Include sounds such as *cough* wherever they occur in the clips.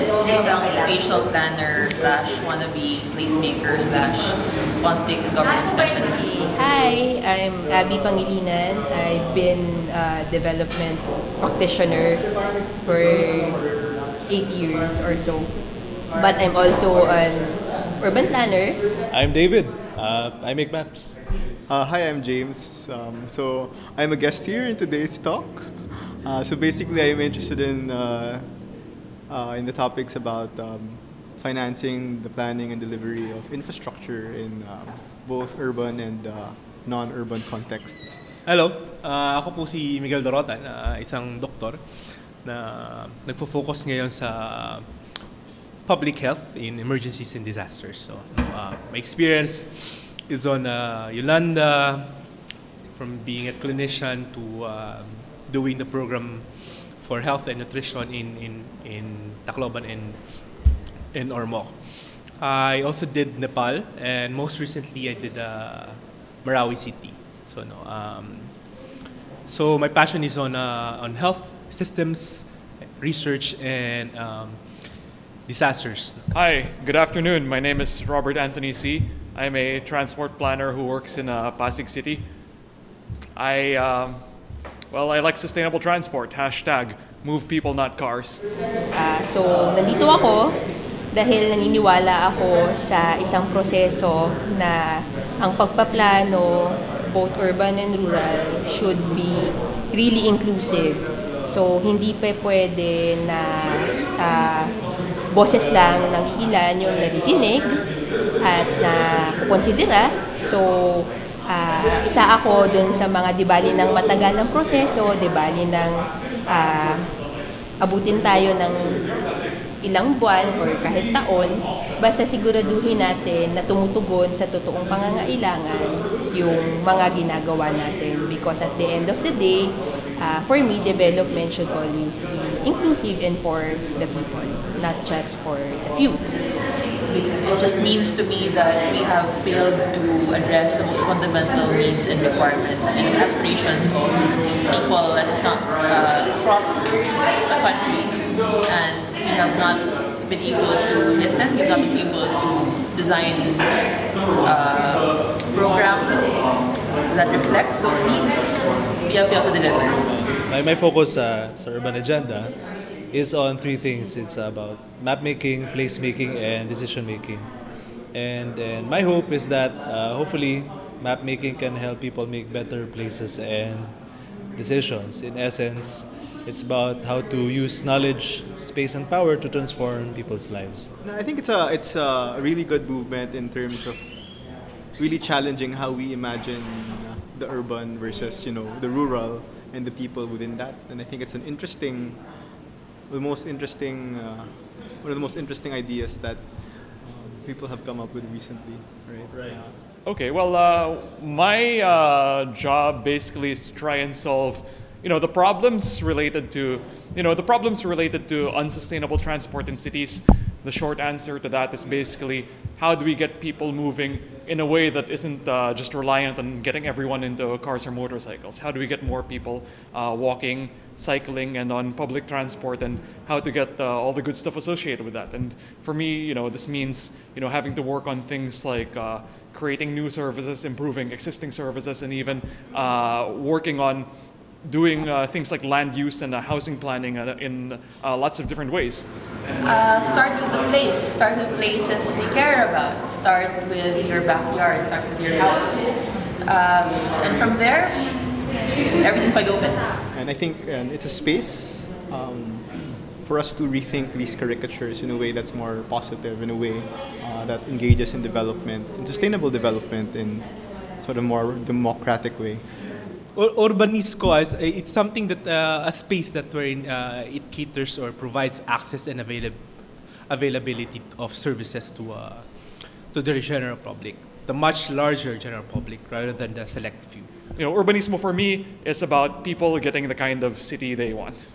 Tito Fernandez, isang spatial planner slash wannabe placemaker slash conflict and government specialist. Hi, I'm Abby Pangilinan. I've been a development practitioner for eight years or so. But I'm also an urban planner. I'm David. Uh, I make maps. Uh, hi, I'm James. Um, so I'm a guest here in today's talk. Uh, so basically, I'm interested in uh, in the topics about um, financing, the planning and delivery of infrastructure in um, both urban and uh, non-urban contexts. Hello, uh, ako po si Miguel Dorotan, uh, isang doktor na nagfo-focus ngayon sa public health in emergencies and disasters. So, uh, my experience is on uh, Yolanda, from being a clinician to uh, doing the program for health and nutrition in, in, in Tacloban and in Ormoc. I also did Nepal, and most recently I did uh, Marawi City. So no, um, so my passion is on uh, on health systems, research, and um, disasters. Hi, good afternoon. My name is Robert Anthony C. I'm a transport planner who works in uh, Pasig City. I, um, well, I like sustainable transport. Hashtag move people, not cars. Ah, so, nandito ako dahil naniniwala ako sa isang proseso na ang pagpaplano, both urban and rural, should be really inclusive. So, hindi pa pwede na ah, boses lang ng ilan yung naririnig at na konsidera. So, ah, isa ako dun sa mga dibali ng matagal ng proseso, dibali ng ah, abutin tayo ng ilang buwan or kahit taon, basta siguraduhin natin na tumutugon sa totoong pangangailangan yung mga ginagawa natin. Because at the end of the day, uh, for me, development should always be inclusive and for the people, not just for the few. It just means to me that we have failed to address the most fundamental needs and requirements and aspirations of people that is not uh, across the country. And we have not been able to listen, we have not been able to design uh, programs that reflect those needs. We have failed to deliver. My, my focus uh, sa urban agenda is on three things. It's about map making, place making, and decision making. And, and my hope is that uh, hopefully map making can help people make better places and decisions. In essence, it's about how to use knowledge, space, and power to transform people's lives. I think it's a it's a really good movement in terms of really challenging how we imagine the urban versus you know the rural and the people within that. And I think it's an interesting, the most interesting, uh, one of the most interesting ideas that um, people have come up with recently. Right. Right. Uh, Okay, well, uh, my uh, job basically is to try and solve, you know, the problems related to, you know, the problems related to unsustainable transport in cities. The short answer to that is basically how do we get people moving in a way that isn't uh, just reliant on getting everyone into cars or motorcycles? How do we get more people uh, walking, cycling, and on public transport, and how to get uh, all the good stuff associated with that? And for me, you know, this means you know having to work on things like uh, creating new services, improving existing services, and even uh, working on doing uh, things like land use and uh, housing planning uh, in lots of different ways. Start with the place. Start with places you care about. Start with your backyard. Start with your house. Um, and from there, everything's wide open. And I think um, it's a space um, for us to rethink these caricatures in a way that's more positive, in a way uh, that engages in development, in sustainable development in sort of more democratic way. Ur- Urbanisco is it's something that uh, a space that wherein uh, it caters or provides access and availab- availability of services to uh, to the general public, the much larger general public rather than the select few. You know, urbanismo for me is about people getting the kind of city they want.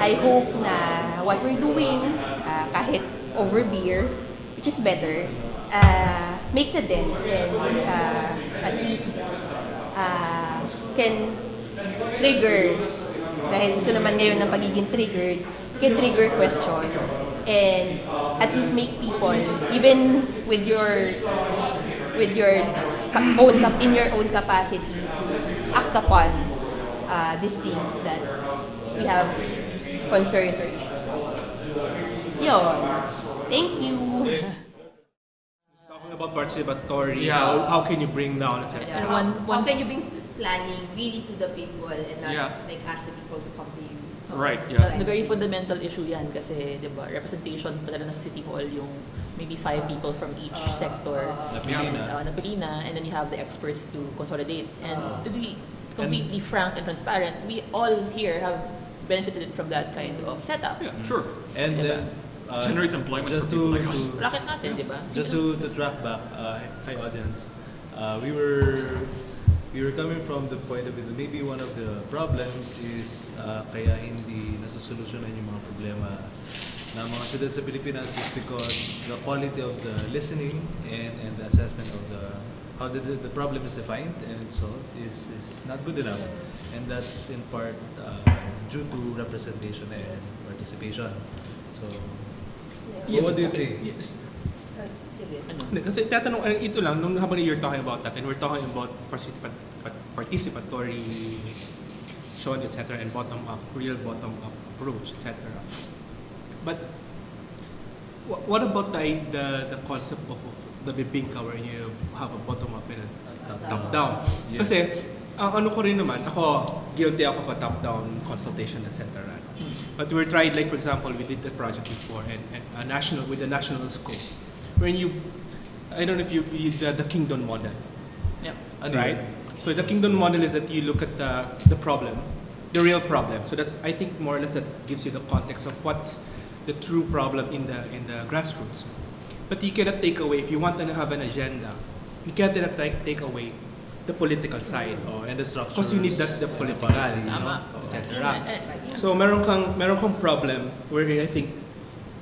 I hope na what we're doing, ah, kahit over beer, which is better, ah, makes a dent and ah, at least ah, can trigger, dahil gusto naman ngayon ng pagiging triggered, can trigger questions and at least make people, even with your with your own in your own capacity, act upon uh, these things that we have concerns or issues. Yun. Thank you. *laughs* Talking about participatory, Yeah. how, how can you bring down, etc. And How, one- how one- can you bring planning really to the people and not Yeah. like ask the people to come to you? Right, The, yeah. the very fundamental issue yan kasi, di ba, representation talaga na sa City Hall yung maybe five people from each sector. Napili na. Uh, napili and then you have the experts to consolidate. And to be completely frank and transparent, we all here have benefited from that kind of setup. Yeah, sure. And Diba? then, uh, Generates employment just for people to, like us. to Racket natin, di ba? just to, to track back, uh, hi audience, uh, we were we were coming from the point of view that maybe one of the problems is uh, kaya hindi nasusolusyonan yung mga problema ng mga students sa Pilipinas is because the quality of the listening and, and the assessment of the how the, the, the problem is defined and solved is, is not good enough. And that's in part uh, due to representation and participation. So, Yeah. what do you think? Yes. Uh, sige. Ano? Hindi, Kasi tatanong, eh, ito lang, nung habang you're talking about that, and we're talking about participat participatory shown, etc., and bottom-up, real bottom-up approach, etc. But wha- what about the, the, the concept of, of the bibingka where you have a bottom-up and a top-down? Yeah. Kasi, ang ano ko rin naman, ako, guilty ako of a top-down consultation, etc. Hmm. But we tried, like for example, we did the project before, and, and a national with a national scope, when you, I don't know if you, you the, the kingdom model, Yep. Ano right? So the kingdom model is that you look at the the problem, the real problem. So that's I think more or less that gives you the context of what's the true problem in the in the grassroots. But you cannot take away if you want to have an agenda, you cannot take, take away the political side. Oh, and the structure. Because you need that the political, you know, etc. So meron kang meron kang problem where I think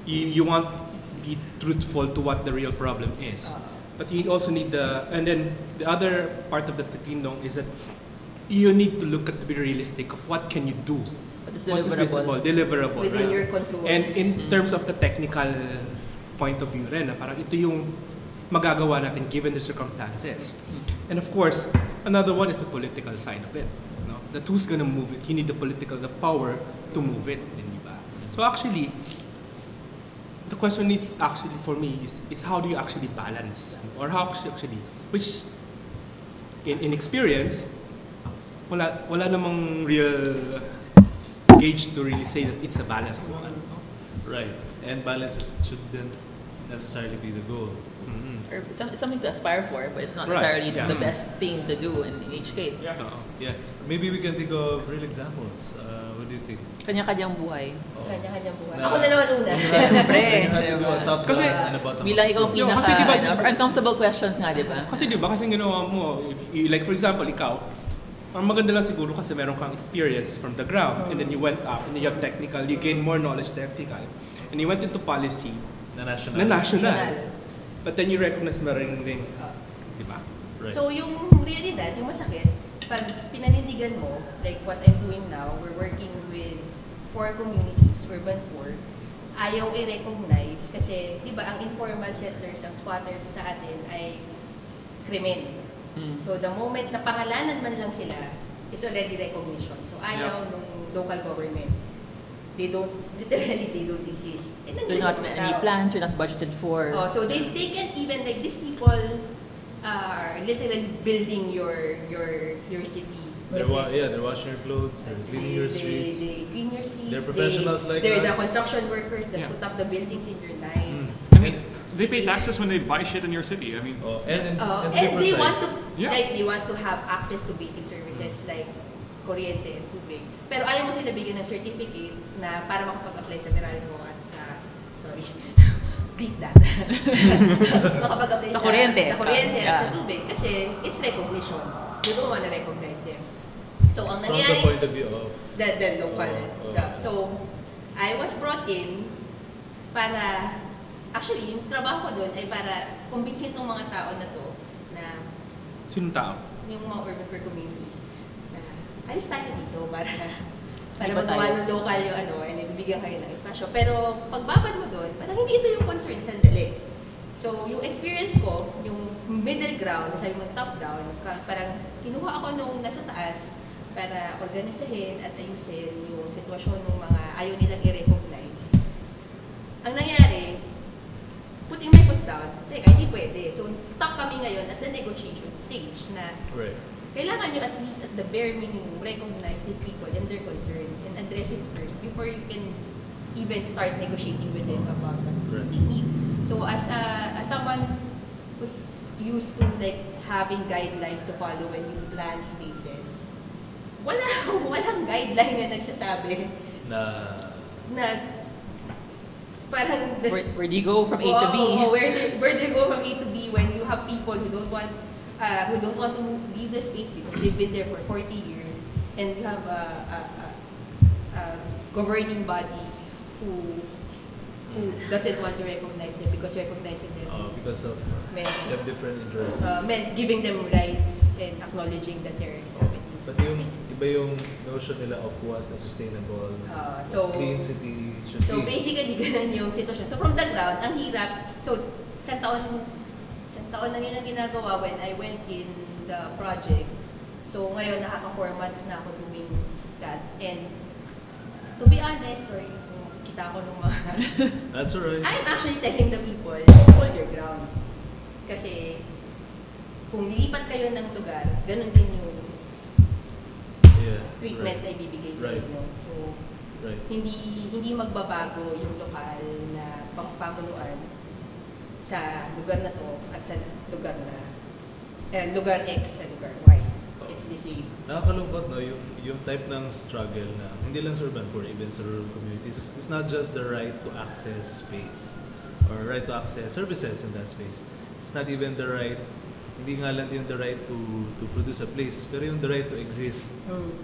you, you want to be truthful to what the real problem is. Ah. But you also need the and then the other part of the kingdom is that you need to look at to be realistic of what can you do. What's deliverable. feasible, deliverable. Within right? your control. And in terms of the technical point of view rin, na parang ito yung magagawa natin given the circumstances. And of course, another one is the political side of it. No? That who's gonna move it? You need the political, the power to move it, din, di ba? So actually, the question is actually for me is, is how do you actually balance or how actually which in, in experience wala wala namang real gauge to really say that it's a balance naman, no? Right. And balances shouldn't necessarily be the goal. Or it's, some- it's something to aspire for, but it's not Right, necessarily yeah. the best thing to do in, in each case. So, Yeah. Maybe we can think of real examples. Uh, what do you think? Kanya-kanyang buhay. Kanya-kanyang buhay. Na- Ako na naman una. Siyempre. Kasi- down and a bottom Bilang ikaw pinaka, kasi diba- ano, uncomfortable questions nga, di ba? kasi di ba kasi ginawa mo if like for example ikaw ang maganda lang siguro kasi meron kang experience from the ground and then you went up and then you have technical you gain more knowledge technical and you went into policy Na national. na national but then you recognize mo rin rin di ba Right. So yung realidad, yung masakit, pag pinanindigan mo, like what I'm doing now, we're working with four communities, urban poor, ayaw i-recognize kasi, di ba, ang informal settlers, ang squatters sa atin ay krimen. Mm. So the moment na pangalanan man lang sila, is already recognition. So ayaw nung local government. They don't, literally, they don't exist. Eh, There's nandiyan not any tao. plans, you're not budgeted for. Oh, so they, they can even like these people are literally building your your your city. They're wa- yeah, they're washing your clothes, they're cleaning your They- streets. They, clean your streets. They're professionals they, like They're the us. construction workers that Yeah. put up the buildings in your nice. They pay taxes when they buy shit in your city. I mean, Oh, and, and, Uh, and and they want to Yeah. like they want to have access to basic services like kuryente and tubig. Pero ayaw mo sila bigyan ng certificate na para makapag-apply sa Meralco at sa sorry. *laughs* Beat that. *laughs* makapag-apply Sa kuryente. Sa kuryente at sa tubig kasi it's recognition. You don't want to recognize them. So ang from the nangyari point of view of the, the local. Oh, oh. the- so, I was brought in para, actually, yung trabaho ko doon ay para kumbinsin tong mga tao na to na sinong tao yung mga urban poor communities na alis tayo dito para para magawa ng local yung ano, and then bibigyan kayo ng espasyo. Pero pagbabad mo doon, parang hindi ito yung concern sandali. So, yung experience ko, yung middle ground, sabi mo top down, parang kinuha ako nung nasa taas para organisahin at ayusin yung sitwasyon ng mga ayaw nilang i-recognize. Ang nangyari, putting my foot down, teka, hindi pwede. So, stuck kami ngayon at the negotiation stage na Right. kailangan nyo at least at the bare minimum recognize these people and their concerns and address it first before you can even start negotiating with them about what Right. they need. So as a, as someone who's used to like having guidelines to follow when you plan spaces, wala *laughs* walang guideline na nagsasabi Na na parang the- Where, where do you go from A to B? Oo, oo, where, do, where do you go from A to B when you have people who don't want uh, who don't want to leave the space because they've been there for 40 years and you have a, a, a, a governing body who who doesn't want to recognize them because recognizing them uh, because of meant, they have different interests. uh, meant giving them rights and acknowledging that they're But yung iba yung notion nila of what a sustainable Ah, so- clean city should So be. basically, *laughs* ganun yung sitwasyon. So from the ground, ang hirap. So, isang taon, isang taon na yun ang ginagawa when I went in the project. So ngayon, nakaka four months na ako doing that. And to be honest, sorry, kita ko nung mga... *laughs* That's alright. I'm actually telling the people, hold your ground. Kasi kung lilipat kayo ng lugar, ganun din yung Yeah. treatment right. na ibibigay sa Right. inyo. So, Right. hindi hindi magbabago yung lokal na pangpamunuan sa lugar na to at sa lugar na eh, lugar X sa lugar Y. It's the same. Nakakalungkot no yung yung type ng struggle na hindi lang sa urban poor even sa rural communities it's, it's not just the right to access space or right to access services in that space it's not even the right hindi nga lang yung the right to to produce a place pero yung the right to exist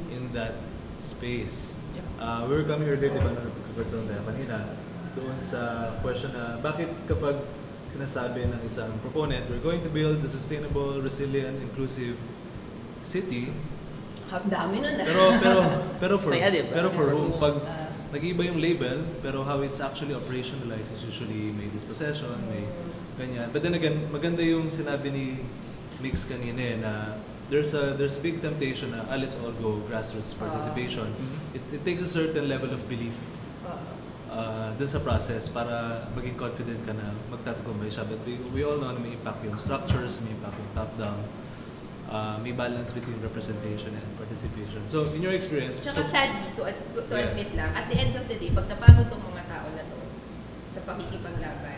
in that space. Uh, we were coming earlier di ba na nagkakwentuhan tayo kanina doon sa question na bakit kapag sinasabi ng isang proponent we're going to build a sustainable resilient inclusive city? Dami nun. Pero pero pero for *laughs* Saya, di ba? pero for whom? Pag Ah. nag-iba yung label pero how it's actually operationalized is usually may dispossession may ganyan but then again maganda yung sinabi ni Mix kanina eh, na there's a there's a big temptation na ah, let's all go grassroots participation it, it takes a certain level of belief uh, dun sa process para maging confident ka na magtatagumpay siya. But we, we all know na may impact yung structures, may impact yung top-down, uh, may balance between representation and participation. So, in your experience, Tsaka so, sadly, to, to, to Yeah. admit lang, at the end of the day, pag napagod tong mga tao na to sa pakikipaglaban,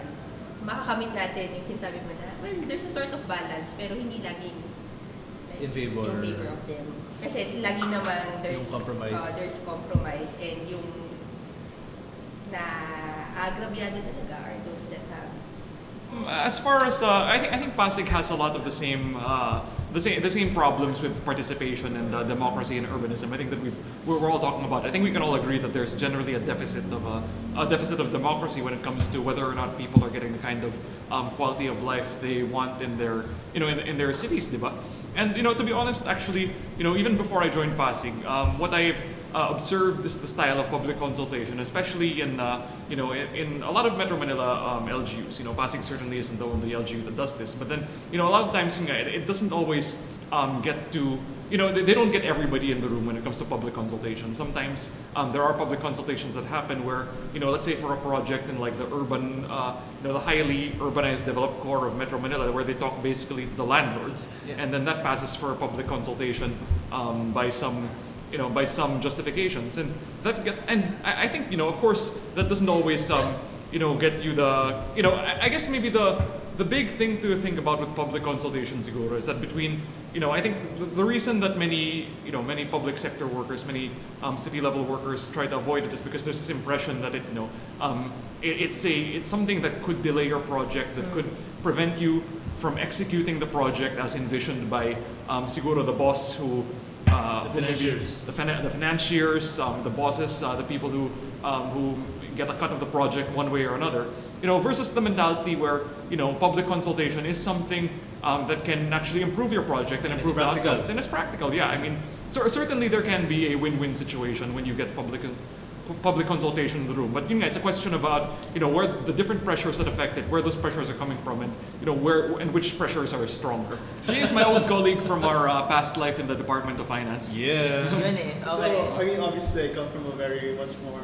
makakamit natin yung sinasabi mo na, well, there's a sort of balance, pero hindi laging like, In favor. in favor of them. Kasi it's lagi naman there's, Yung compromise. uh, there's compromise and yung na agrabyado talaga are those that have As far as uh, I think, I think Pasig has a lot of the same, uh, the same, the same problems with participation and uh, democracy and urbanism. I think that we've, we're, all talking about. I think we can all agree that there's generally a deficit of uh, a deficit of democracy when it comes to whether or not people are getting the kind of um, quality of life they want in their, you know, in, in their cities, diba? And you know, to be honest, actually, you know, even before I joined Pasig, um, what I've uh, observed is the style of public consultation, especially in uh, you know in, in a lot of Metro Manila um, LGUs. You know, Pasig certainly isn't the only LGU that does this, but then you know a lot of times it, it doesn't always um, get to you know they, they don't get everybody in the room when it comes to public consultation. Sometimes um, there are public consultations that happen where you know let's say for a project in like the urban uh, you know the highly urbanized developed core of Metro Manila where they talk basically to the landlords, and then that passes for a public consultation um, by some you know, by some justifications, and that get, and I, I think you know, of course, that doesn't always um, you know get you the you know, I, I guess maybe the the big thing to think about with public consultations, Siguro, is that between you know, I think the, the reason that many you know many public sector workers, many um, city level workers try to avoid it is because there's this impression that it you know um, it, it's a it's something that could delay your project, that could prevent you from executing the project as envisioned by um, Siguro the boss who uh, The financiers. the, the financiers, um, the bosses, uh, the people who um, who get a cut of the project one way or another. You know, versus the mentality where you know public consultation is something um, that can actually improve your project and And improve the outcomes, and it's practical. Yeah, I mean, cer- certainly there can be a win-win situation when you get public public consultation in the room. But you know, it's a question about you know where the different pressures that affect it, where those pressures are coming from, and you know where and which pressures are stronger. Jay is my old *laughs* colleague from our uh, past life in the Department of Finance. Yeah. Yun. Okay. So, I mean, obviously, I come from a very much more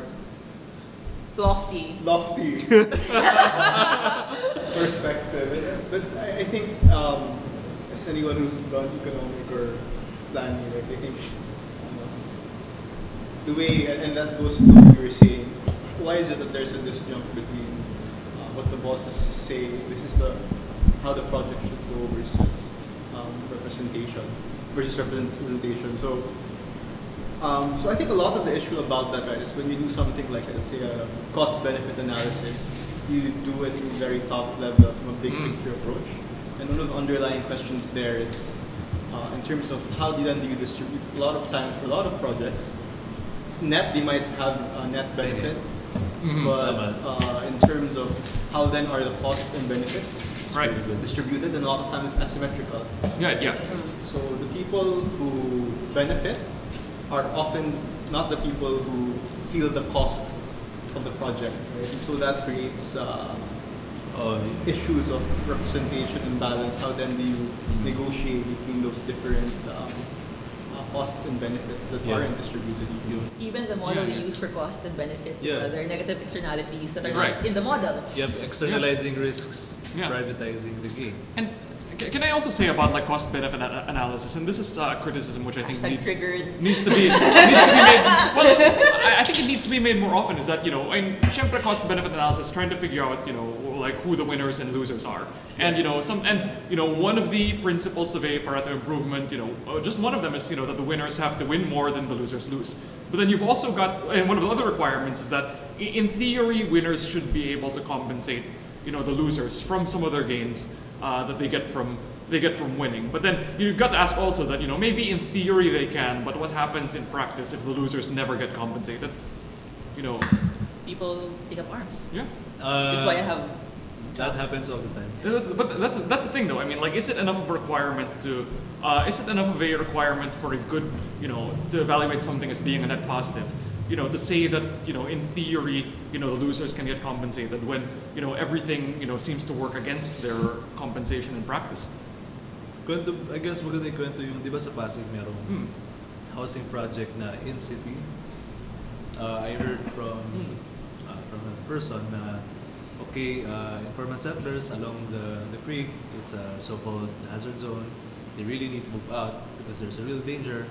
Lofty. lofty *laughs* *laughs* perspective. But I, I think, um, as anyone who's done economic or planning, like, I think the way, and that goes to what you were saying, why is it that there's a disjunct between uh, what the bosses say, this is the how the project should go versus um, representation, versus representation. So um, so I think a lot of the issue about that, right, is when you do something like, let's say, a cost-benefit analysis, you do it in very top level from a big Mm. picture approach. And one of the underlying questions there is, uh, in terms of how do then do you distribute? A lot of times for a lot of projects, net they might have a net benefit, Mhm. but uh, in terms of how then are the costs and benefits Right. distributed, and a lot of times it's asymmetrical. Yeah, yeah. So the people who benefit are often not the people who feel the cost of the project, right? And so that creates uh, Oh, issues of representation and balance. How then do you negotiate between those different um, uh, costs and benefits that Yeah. aren't distributed? equally. Even the model Yeah, we yeah. use for costs and benefits, Yeah. uh, there are negative externalities that are Right. not in the model. you have externalizing risks, Yeah. privatizing the game. And can I also say about like cost benefit ana- analysis? And this is uh, a criticism which I think needs, needs to be needs to be made. Well, I, I think it needs to be made more often. Is that you know, and syempre cost benefit analysis, trying to figure out you know like who the winners and losers are, and you know some and you know one of the principles of a Pareto improvement, you know, uh, just one of them is you know that the winners have to win more than the losers lose. But then you've also got, and one of the other requirements is that in theory winners should be able to compensate you know the losers from some of their gains uh, that they get from they get from winning. But then you've got to ask also that you know maybe in theory they can, but what happens in practice if the losers never get compensated? You know, People take up arms. yeah. Uh, That's why I have That happens all the time. That's, but that's that's the thing though. I mean, like, is it enough of a requirement to? Uh, is it enough of a requirement for a good, you know, to evaluate something as being a net positive? You know, to say that you know, in theory, you know, the losers can get compensated when you know everything you know seems to work against their compensation in practice. Kwento, I guess maganda yung kwento yung, di ba sa Pasig merong Hmm. housing project na in-city. Uh, I heard from uh, from a person na okay, uh, informal settlers along the, the creek, it's a so-called hazard zone. They really need to move out because there's a real danger.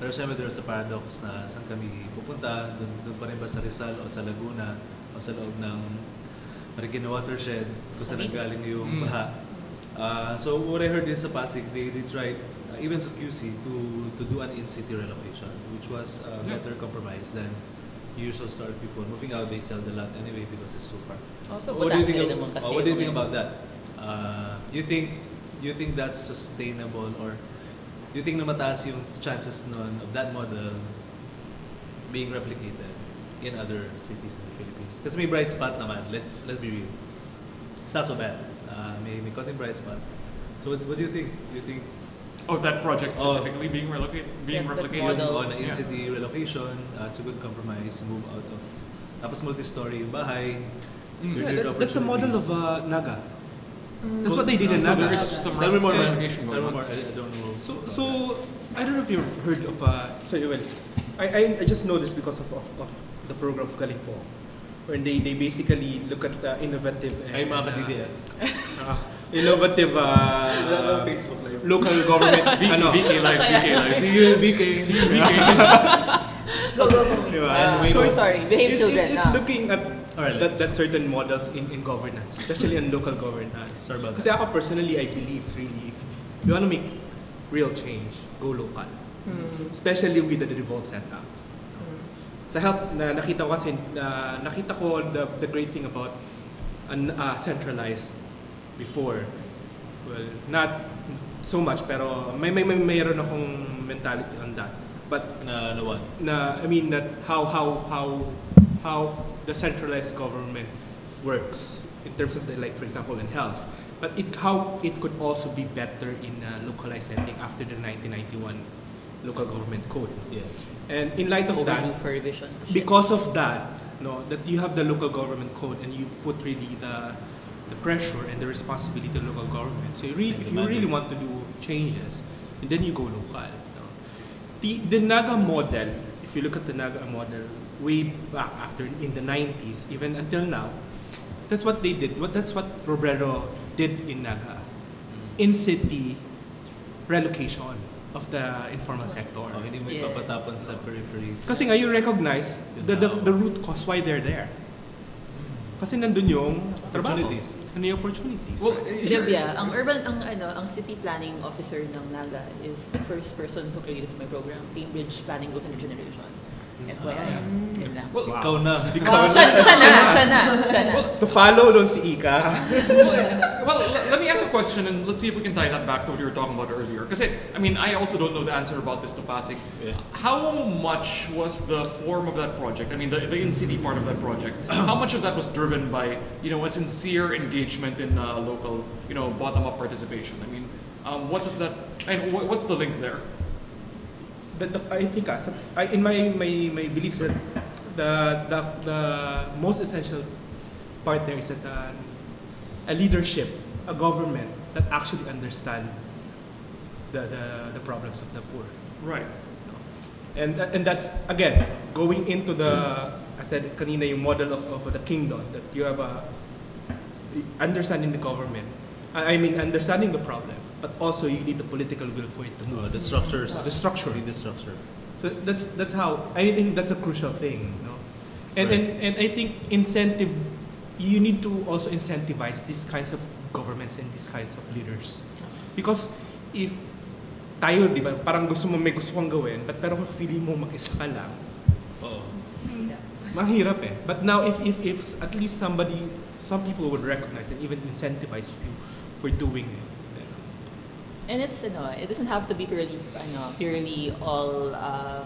Pero syempre there's a paradox na saan kami pupunta, dun, dun pa rin ba sa Rizal o sa Laguna o sa loob ng Marikina watershed kung saan nanggaling yung Mm. baha. Uh, so what I heard is sa Pasig, they, they tried, uh, even sa QC, to, to do an in-city relocation, which was a Yeah. better compromise than usual start people moving out, they sell the lot anyway because it's too far. Also, what do you think, kasi oh, what do you think about that? Uh, you think you think that's sustainable or you think na mataas yung chances nun of that model being replicated in other cities in the Philippines? Kasi may bright spot naman. Let's let's be real. It's not so bad. Uh, may may konting bright spot. So what, what do you think? Do you think Oh, that project Oh. specifically being relocated, being Yeah, that replicated. model. on an in-city relocation, uh, it's a good compromise, move out of tapos multi-story yung bahay. Mm. Yeah, good that's, that's the model of opportunities. uh, Naga. That's what they did Uh, in so Naga. there is some Tell me more, rep- man. relocation Tell going me on. more. I, I don't know. So, so that. I don't know if you've heard of. Uh, so well, I, I, I just know this because of, of, of the program of Galing Po, where they, they basically look at the innovative and Ay, mga uh, ka-DDS. uh, *laughs* innovative uh, Facebook Live. local government. *laughs* V- ano, VK Live, VK *laughs* Live. See you BK. See you BK. *laughs* Go, go, go. Di ba? Uh, we so it's, sorry, behave it's, children. It's, it's ah. looking at Alright. that, that certain models in, in governance, especially in local governance. Sorry about Kasi that. ako personally, I believe really, if you want to make real change, go local. Especially with the devolved setup. Sa health, na nakita ko kasi, na, nakita ko the, the great thing about an, uh, centralized before. Well, not so much, pero may, may, may mayroon akong mentality on that. But Na, na what? na I mean that how how how how the centralized government works in terms of the like for example in health but it how it could also be better in a localized setting after the 1991 local government code. Yeah. And in light of that, revision. because of that, no, that you have the local government code and you put really the the pressure and the responsibility of local government. So you really, if you really want to do changes, and then you go local. No? The the Naga model, if you look at the Naga model way back after in the 90s, even until now, that's what they did. What that's what Robredo did in Naga, mm. in city relocation of the informal sector. Oh, hindi mo Yes. ipapatapon sa peripheries. Kasi nga you recognize the, the, the root cause why they're there. Kasi nandun yung trabaho. Opportunities. Ano yung opportunities. Well, here, Trivia, ang urban, ang ano, ang city planning officer ng Naga is the first person who created my program, Cambridge Planning Group and Regeneration. FYI. Yun lang. well, Ikaw na. Oh, siya, siya na, siya na, siya na. to follow doon si Ika. well, l- let me ask a question and let's see if we can tie that back to what you were talking about earlier. Because, I mean, I also don't know the answer about this to Pasig. Yeah. How much was the form of that project? I mean, the, the in-city part of that project. *clears throat* how much of that was driven by, you know, a sincere engagement in uh, local, you know, bottom-up participation? I mean, um, what does that, and wh- what's the link there? The, the, I think ah, I, in my, my, my beliefs that the, the, the most essential part there is that uh, a leadership, a government that actually understand the, the, the problems of the poor. Right. And and that's again going into the I said kanina yung model of, of the kingdom that you have a understanding the government. I I mean understanding the problem, but also you need the political will for it to Oh, move. the structures. The structure. The structure. So that's that's how I think that's a crucial thing, no? And Right. and, and I think incentive you need to also incentivize these kinds of governments and these kinds of leaders. Because if tayo, di ba, parang gusto mo may gusto kang gawin, but pero kung feeling mo mag-isa ka lang, Oo. mahirap eh. But now if if if at least somebody some people would recognize and even incentivize you for doing it. Then- And it's, ano, it doesn't have to be purely, ano, purely all um,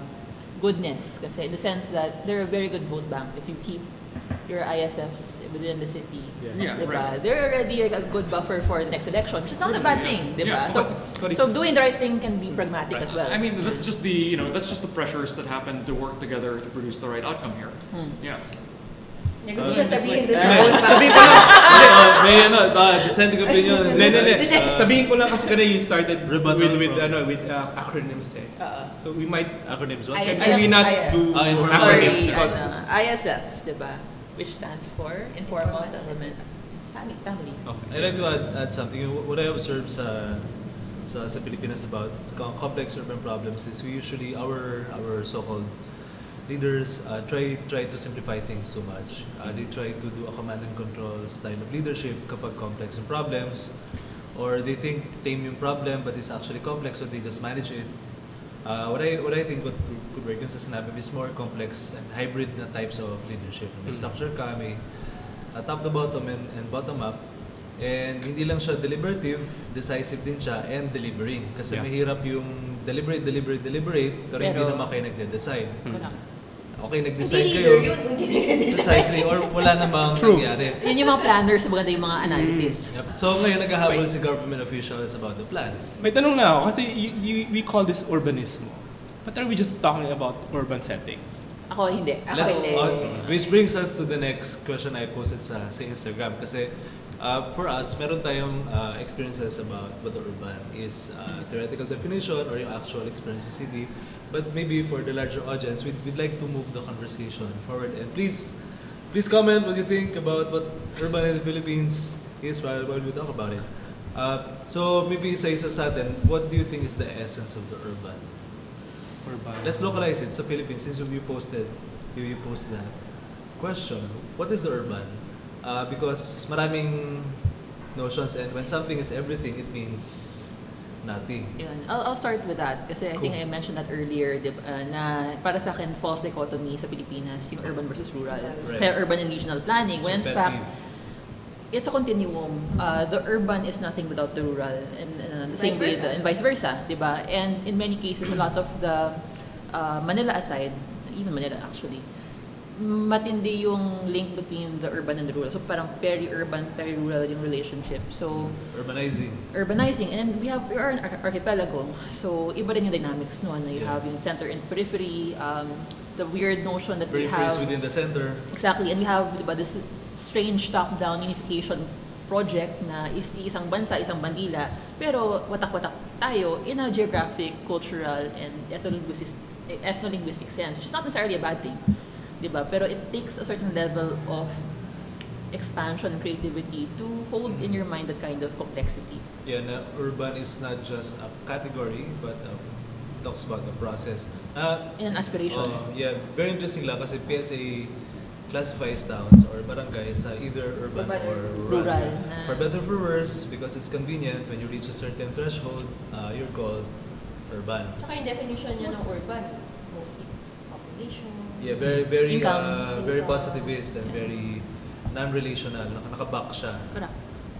goodness. Kasi in the sense that they're a very good vote bank. If you keep your ISFs within the city, Yeah, diba? right. They're already like a good buffer for the next election, which is not a bad thing, diba? Yeah, so, but- so doing the right thing can be pragmatic as well. I mean, that's just the, you know, that's just the pressures that happen to work together to produce the right outcome here. Hmm. Yeah. Yung gusto siya sabihin doon sa Sabihin ko lang, *laughs* Hindi, oh, may ano, uh, dissenting opinion. *laughs* hindi, hindi, hindi. Sabihin ko lang kasi kanina you started with, with, ano, with uh, acronyms eh. So we might, acronyms. What? Can, we not do Ah, acronyms? sorry, Because ano, ISF, diba? Which stands for Informal Settlement Family. Families. Okay. I'd like to add, add something. What I observe sa sa, sa Pilipinas about co- complex urban problems is we usually our our so-called leaders uh, try try to simplify things so much. Uh, they try to do a command and control style of leadership kapag complex yung problems or they think tame yung problem but it's actually complex so they just manage it. Uh, what I what I think what could- could work sa sinabi is more complex and hybrid na types of leadership. May Mm. structure ka, may uh, top to bottom and, and bottom up. And hindi lang siya deliberative, decisive din siya, and delivering. Kasi Yeah. mahirap yung deliberate, deliberate, deliberate, pero, hindi Pero- naman kayo nagde-decide. Correct. Okay, Hindi nag-decide leader kayo, yun, hindi leader. precisely, or wala namang True. nangyari. Yun yung mga planners, maganda yung mga analysis. Yep. So ngayon naghahabol si government officials about the plans. may tanong na ako kasi you, you, we call this urbanismo. But are we just talking about urban settings? Ako hindi. Ako Let's, hindi. uh, which brings us to the next question I posted sa, sa Instagram. Kasi uh, for us, meron tayong uh, experiences about what the urban is uh, theoretical definition or yung actual experience sa city. But maybe for the larger audience, we'd, we'd like to move the conversation forward. And please, please comment what you think about what urban in the Philippines is while, while we talk about it. Uh, so maybe isa-isa sa atin, what do you think is the essence of the urban? Urban. Let's localize it sa Philippines since you posted, you, you post that. Question, what is the urban? Uh, because maraming notions and when something is everything, it means nothing. Yun. I'll, I'll start with that kasi I think Cool. I mentioned that earlier di uh, na para sa akin false dichotomy sa Pilipinas yung urban versus rural. Right. Kaya urban and regional planning when in So, fact it's a continuum. Uh, the urban is nothing without the rural and uh, the same way Vice the, versa. and vice versa, 'di ba? And in many cases a lot of the uh, Manila aside, even Manila actually, matindi yung link between the urban and the rural. So parang peri-urban, peri-rural yung relationship. So Urbanizing. urbanizing and then we have we are an arch- archipelago. So iba rin yung dynamics no na you Yeah. have yung center and periphery, um, the weird notion that we Peripheries have within the center. Exactly, and we have diba, this strange top-down unification project na is isang bansa, isang bandila, pero watak-watak tayo in a geographic, cultural, and ethno-linguistic, ethno-linguistic sense, which is not necessarily a bad thing. Diba? Pero it takes a certain level of expansion and creativity to hold in your mind that kind of complexity. Yeah, na urban is not just a category, but um, talks about the process. Uh, And aspiration. oh, yeah, very interesting lang kasi PSA classifies towns or barangays na either urban, Urban or rural. rural na- For better or for worse, because it's convenient, when you reach a certain threshold, uh, you're called urban. Tsaka yung definition niya ng urban, mostly population. Yeah, very very Income. uh, very Income. positivist and very non-relational. Naka nakaback siya. Correct.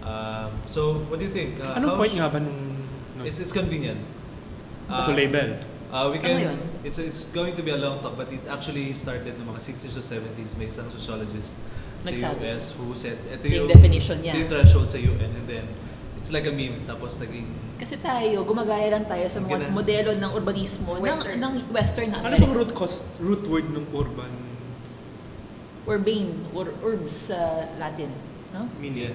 Um, so, what do you think? Uh, Anong how point sh- nga ba nung... nung It's, it's convenient. to label? Uh, we can, it's, it's going to be a long talk, but it actually started ng mga 60s to 70s. May isang sociologist sa Nagsabi. US who said, ito Yung yung, definition niya. ito yung threshold sa UN. And then, it's like a meme. Tapos naging, Kasi tayo, gumagaya lang tayo sa mga Gina- modelo ng urbanismo Western. ng, ng Western na Ano bang root cause, root word ng urban urbane or urbs sa Latin, no? meaning?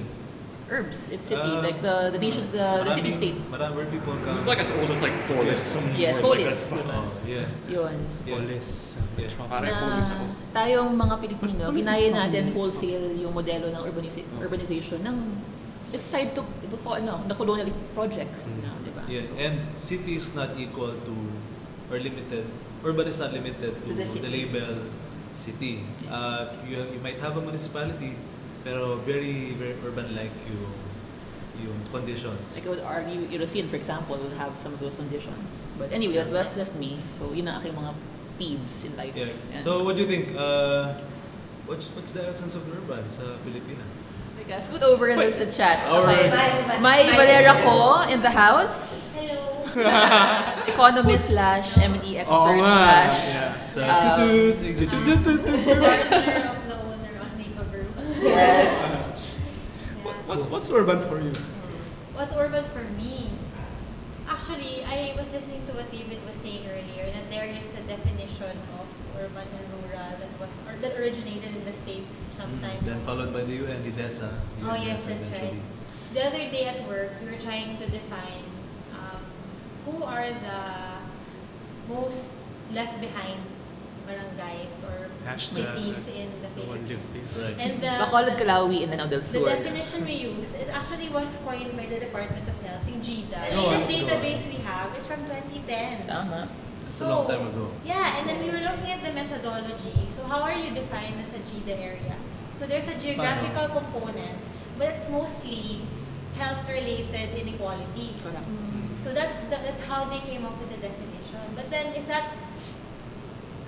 Urbs, it's city, Uh, like the the nation, the, the city state. Marami where people come. It's like as old as like Polis. Some Yes, word polis. Like that. Oh, yeah. Yun. yeah. Polis. Yeah. Parang Na polis ako. tayong mga Pilipino, ginaya natin wholesale yung modelo ng urbanisa- urbanization ng it's tied to ito po ano, the colonial projects, na, di ba? Yeah, So, and city is not equal to or limited. Urban is not limited to, To the the, label city. Uh, you you might have a municipality, pero very very urban like yung yung conditions. Like I would argue, Eurocene, for example, will have some of those conditions. But anyway, that, that's just me. So, yun ang aking mga peeves in life. Yeah. And- So what do you think? Uh, what's what's the essence of urban sa Pilipinas? Teka, scoot over and let's chat. Okay. Bye, bye. May Bye. Valera ko in the house. Hello. *laughs* Economist slash M&E *laughs* expert Oo nga. slash Yeah. Sa Um, tutut, tutut, tutut. the owner of Nipa Brew. yes. Yeah. What's, what's urban for you? What's urban for me? Actually, I was listening to what David was saying earlier that there is a definition of urban and rural that was or that originated in the states sometime. Mm, Then followed by the UN, the DESA. Oh UN yes, DESA that's right. eventually. The other day at work, we were trying to define um, who are the most left behind barangays or Hashtag, cities in the the Philippines. Right. And the, Bacolod, Calawi, and then Del the definition we used is actually was coined by the Department of Health in GIDA. The Oh, latest I know. database we have is from 2010. Tama. It's a long time ago. Yeah, and then we were looking at the methodology. So how are you defined as a GIDA area? So there's a geographical component, but it's mostly health-related inequalities. Correct. So that's the, that's how they came up with the definition. But then is that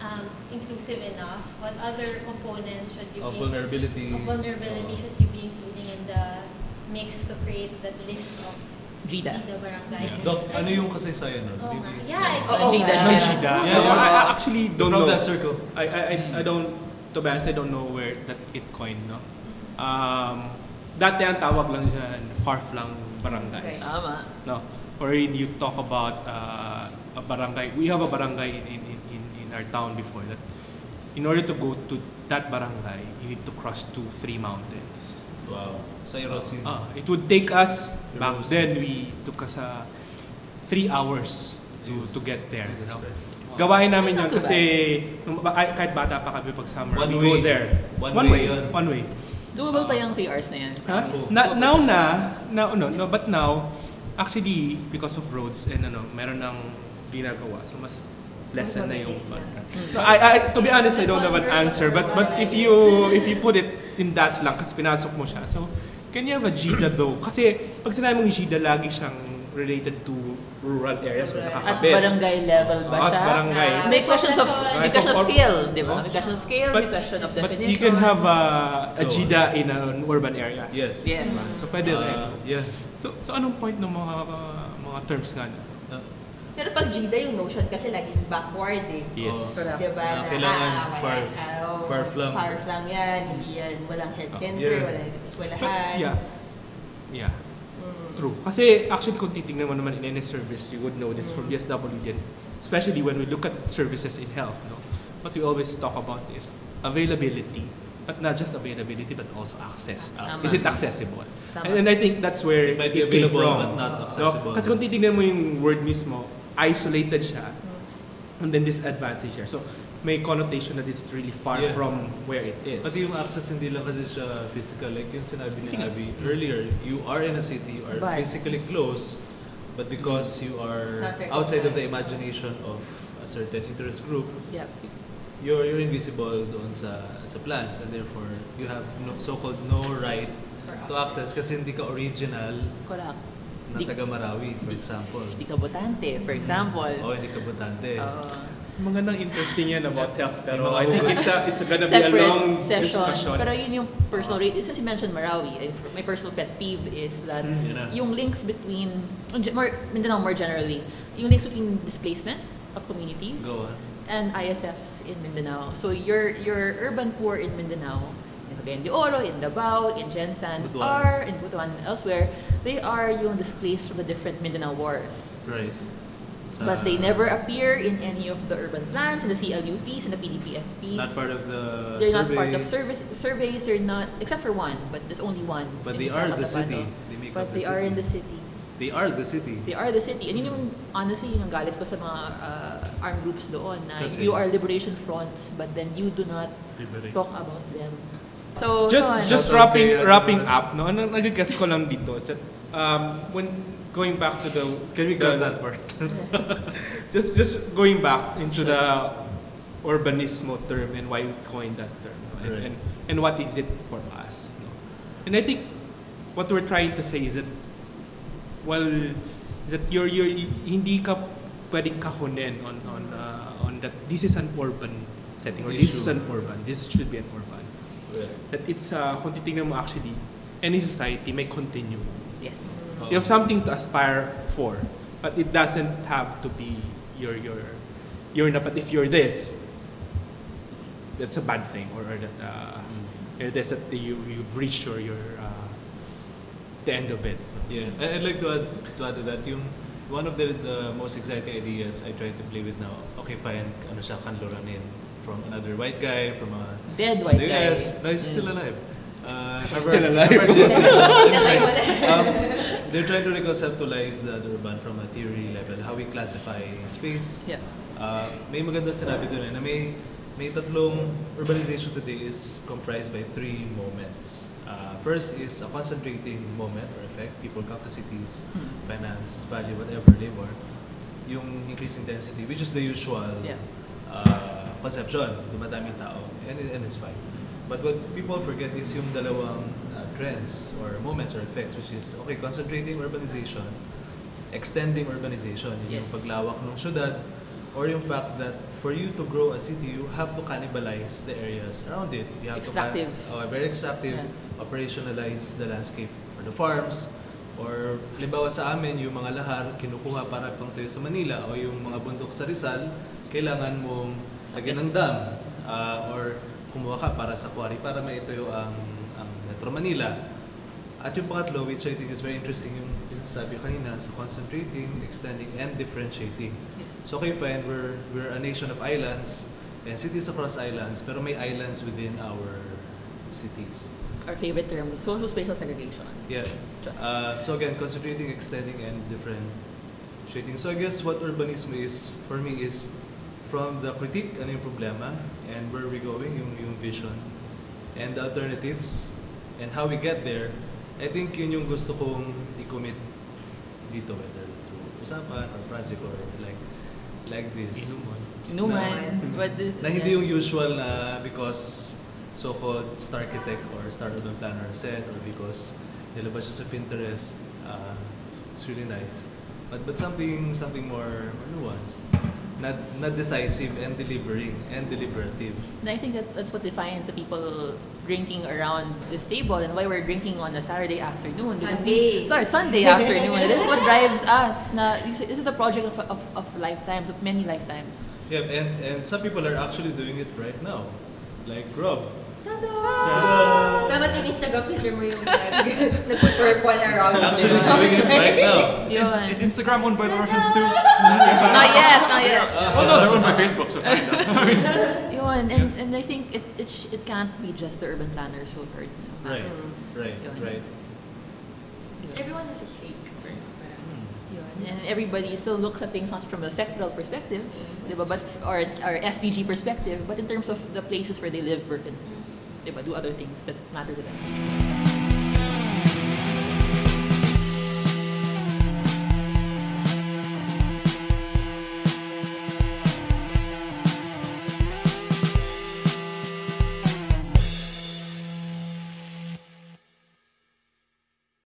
um, inclusive enough? What other components should you Of be vulnerability. of vulnerability uh, should you be including in the mix to create that list of Barangays? Doc, ano yung kasaysayan nun? Maybe- Yeah, it- Gida. No, Shida. Yeah, No, yeah. I, I actually don't From know. that circle. I, I, I, I don't, to be honest, I don't know where that it coined, no? Um, dati ang tawag lang dyan, far-flung barangays. Tama. No? Or in you talk about uh, a barangay. We have a barangay in, in, in, in our town before that in order to go to that barangay, you need to cross two, three mountains. Wow. Sa Erosin. Ah, it would take us, back Erosin. then, we took us uh, three hours to, to get there. Jesus no? Christ. Gawain namin yun kasi nung, kahit bata pa kami pag summer, One we way. go there. One one way way. yun. One way. Doable pa yung 3 hours na yan. Huh? Promise. Na, now na, now, no, no, but now, actually, because of roads and ano, meron ng ginagawa. So, mas lessen na yung Mm. No, I, I, to be honest, I don't have an answer. But but if you if you put it in that lang, kasi pinasok mo siya. So, can you have a GIDA though? Kasi pag sinabi mong GIDA, lagi siyang related to rural areas or Rural. At nakakabit. barangay level ba At siya? barangay. Na- May questions of may question of scale, di ba? Oh. May question of scale, But, may question of but definition. you can have a, a. GIDA in an urban area. Yes. Yes. So, pwede rin. Uh, yeah. So, so anong point ng mga mga terms nga na? Uh, Pero pag GIDA, yung notion kasi laging backward eh. Yes. Oo. Correct. Diba? Na Na, kailangan ah, far- ah, oh, far-flung. Far-flung yan, hindi yan, walang health center, Yeah. walang But, eskwelahan. yeah. Yeah. Mm. True. Kasi actually kung titignan mo naman in any service, you would know this from DSWD, especially when we look at services in health, no? what we always talk about is availability. But not just availability, but also access. Tama. Is it accessible? Tama. And, and I think that's where It might be came available, from. but not No? accessible. Kasi kung titignan mo yung word mismo, isolated siya, and then disadvantage siya. So, may connotation that it's really far Yeah. from where it is. Pati yung access hindi lang kasi siya physical. Like yung sinabi ni Abby earlier, you are in a city, you are But- physically close, but because you are outside of the imagination of a certain interest group, Yep. you're, you're invisible doon sa, sa plans and therefore you have no, so-called no right to access kasi hindi ka original Correct. Na Di- taga Marawi, for example. Hindi ka botante, for example. O hindi ka botante. Oo. Mga nang interesting yan about health, pero I think it's, a, it's gonna be a long session. discussion. Pero yun yung personal rate. Since you mentioned Marawi, my personal pet peeve is that Mm, yun na. yung links between, more, Mindanao more generally, yung links between displacement of communities Go on. and ISFs in Mindanao. So your your urban poor in Mindanao, in Cagayan de Oro, in Davao, in Jensan, Butuan. are, in Butuan, and elsewhere, they are yung displaced from the different Mindanao wars. Right. Sa- But they never appear in any of the urban plans, in the CLUPs, in the PDPFPs. Not part of the They're not part of surveys. service surveys. They're not except for one, but there's only one. But they are the city. They make But up they the are in the city. They are the city. They are the city. And yun yung, honestly, yun yung galit ko sa mga uh, armed groups doon na Kasi- you are liberation fronts, but then you do not Liberate. talk about them. So, just yun. just Shout wrapping kay, ano, wrapping up no ano nagigets ko lang dito is that um, when going back to the Can we the- cut that part? *laughs* just just going back into the urbanismo term and why we coined that term no? and, Right. and and what is it for us no? and I think what we're trying to say is that well is that you're, you're hindi ka pwedeng kahunin on on uh, on that this is an urban setting or this is an urban this should be an urban that it's uh, kung titingnan mo actually. Any society may continue. Yes. you have something to aspire for but it doesn't have to be your your you're not but if you're this that's a bad thing or, or that uh, you're this that you you've reached your your uh, the end of it. Yeah, I- I'd like to add, to add to that, yung one of the, the most exciting ideas I try to play with now, okay fine, ano siya, kanluranin from another white guy, from a Dead white the guy. US. No, he's still alive. Uh, Still alive. Harvard GSA. Natay mo na. um, they're trying to reconceptualize the, the urban from a theory level, how we classify space. Yeah. Uh, may maganda sinabi doon eh, na may, may tatlong urbanization today is comprised by three moments. Uh, first is a concentrating moment or effect. People come to cities, Hmm. finance, value, whatever, they want. Yung increasing density, which is the usual Yeah. uh, conception, dumadaming tao, and, and it's fine. But what people forget is yung dalawang uh, trends or moments or effects, which is, okay, concentrating urbanization, extending urbanization, yun yung Yes. paglawak ng syudad, or yung fact that for you to grow a city, you have to cannibalize the areas around it. You have Extractive. to can- uh, very extractive, Yeah. operationalize the landscape for the farms, or halimbawa sa amin, yung mga lahar, kinukuha para pang tayo sa Manila, o yung mga bundok sa Rizal, kailangan mong lagyan ng dam, uh, or kumuha ka para sa quarry para maituyo ang, ang Metro Manila. At yung pangatlo, which I think is very interesting, yung yung sabi kanina, so concentrating, extending, and differentiating. Yes. So okay, fine, we're, we're a nation of islands, and cities across islands, pero may islands within our cities. Our favorite term, social spatial segregation. Yeah. Just- Uh, so again, concentrating, extending, and differentiating. So I guess what urbanism is, for me, is from the critique, ano yung problema, and where we going, yung, yung vision, and the alternatives, and how we get there, I think yun yung gusto kong i-commit dito, whether through usapan or project or like like this. Inuman. But the- Na hindi yung usual na because so-called star architect or star urban planner said or because nilabas siya sa Pinterest, uh, it's really nice. But but something something more nuanced, not not decisive and delivering and deliberative. And I think that that's what defines the people drinking around this table and why we're drinking on a Saturday afternoon. Because Sunday. Sorry, Sunday afternoon. this is what drives us. Na, this, this is a project of, of, of lifetimes, of many lifetimes. Yeah, and, and some people are actually doing it right now. Like Rob. Dapat yung Instagram picture mo yung nag-purple around. Actually doing it right now. Is, Yun. is Instagram owned by the Russians too? Not yet, not yet. oh no, they're owned by Facebook, so kinda. Yun, and, and I think it, it, sh- it can't be just the urban planners who heard. Right, right, Yun. right. Everyone is a stake. Yun. And everybody still looks at things not from a sectoral perspective, diba? but or, or SDG perspective, but in terms of the places where they live, work, and diba? do other things that matter to them.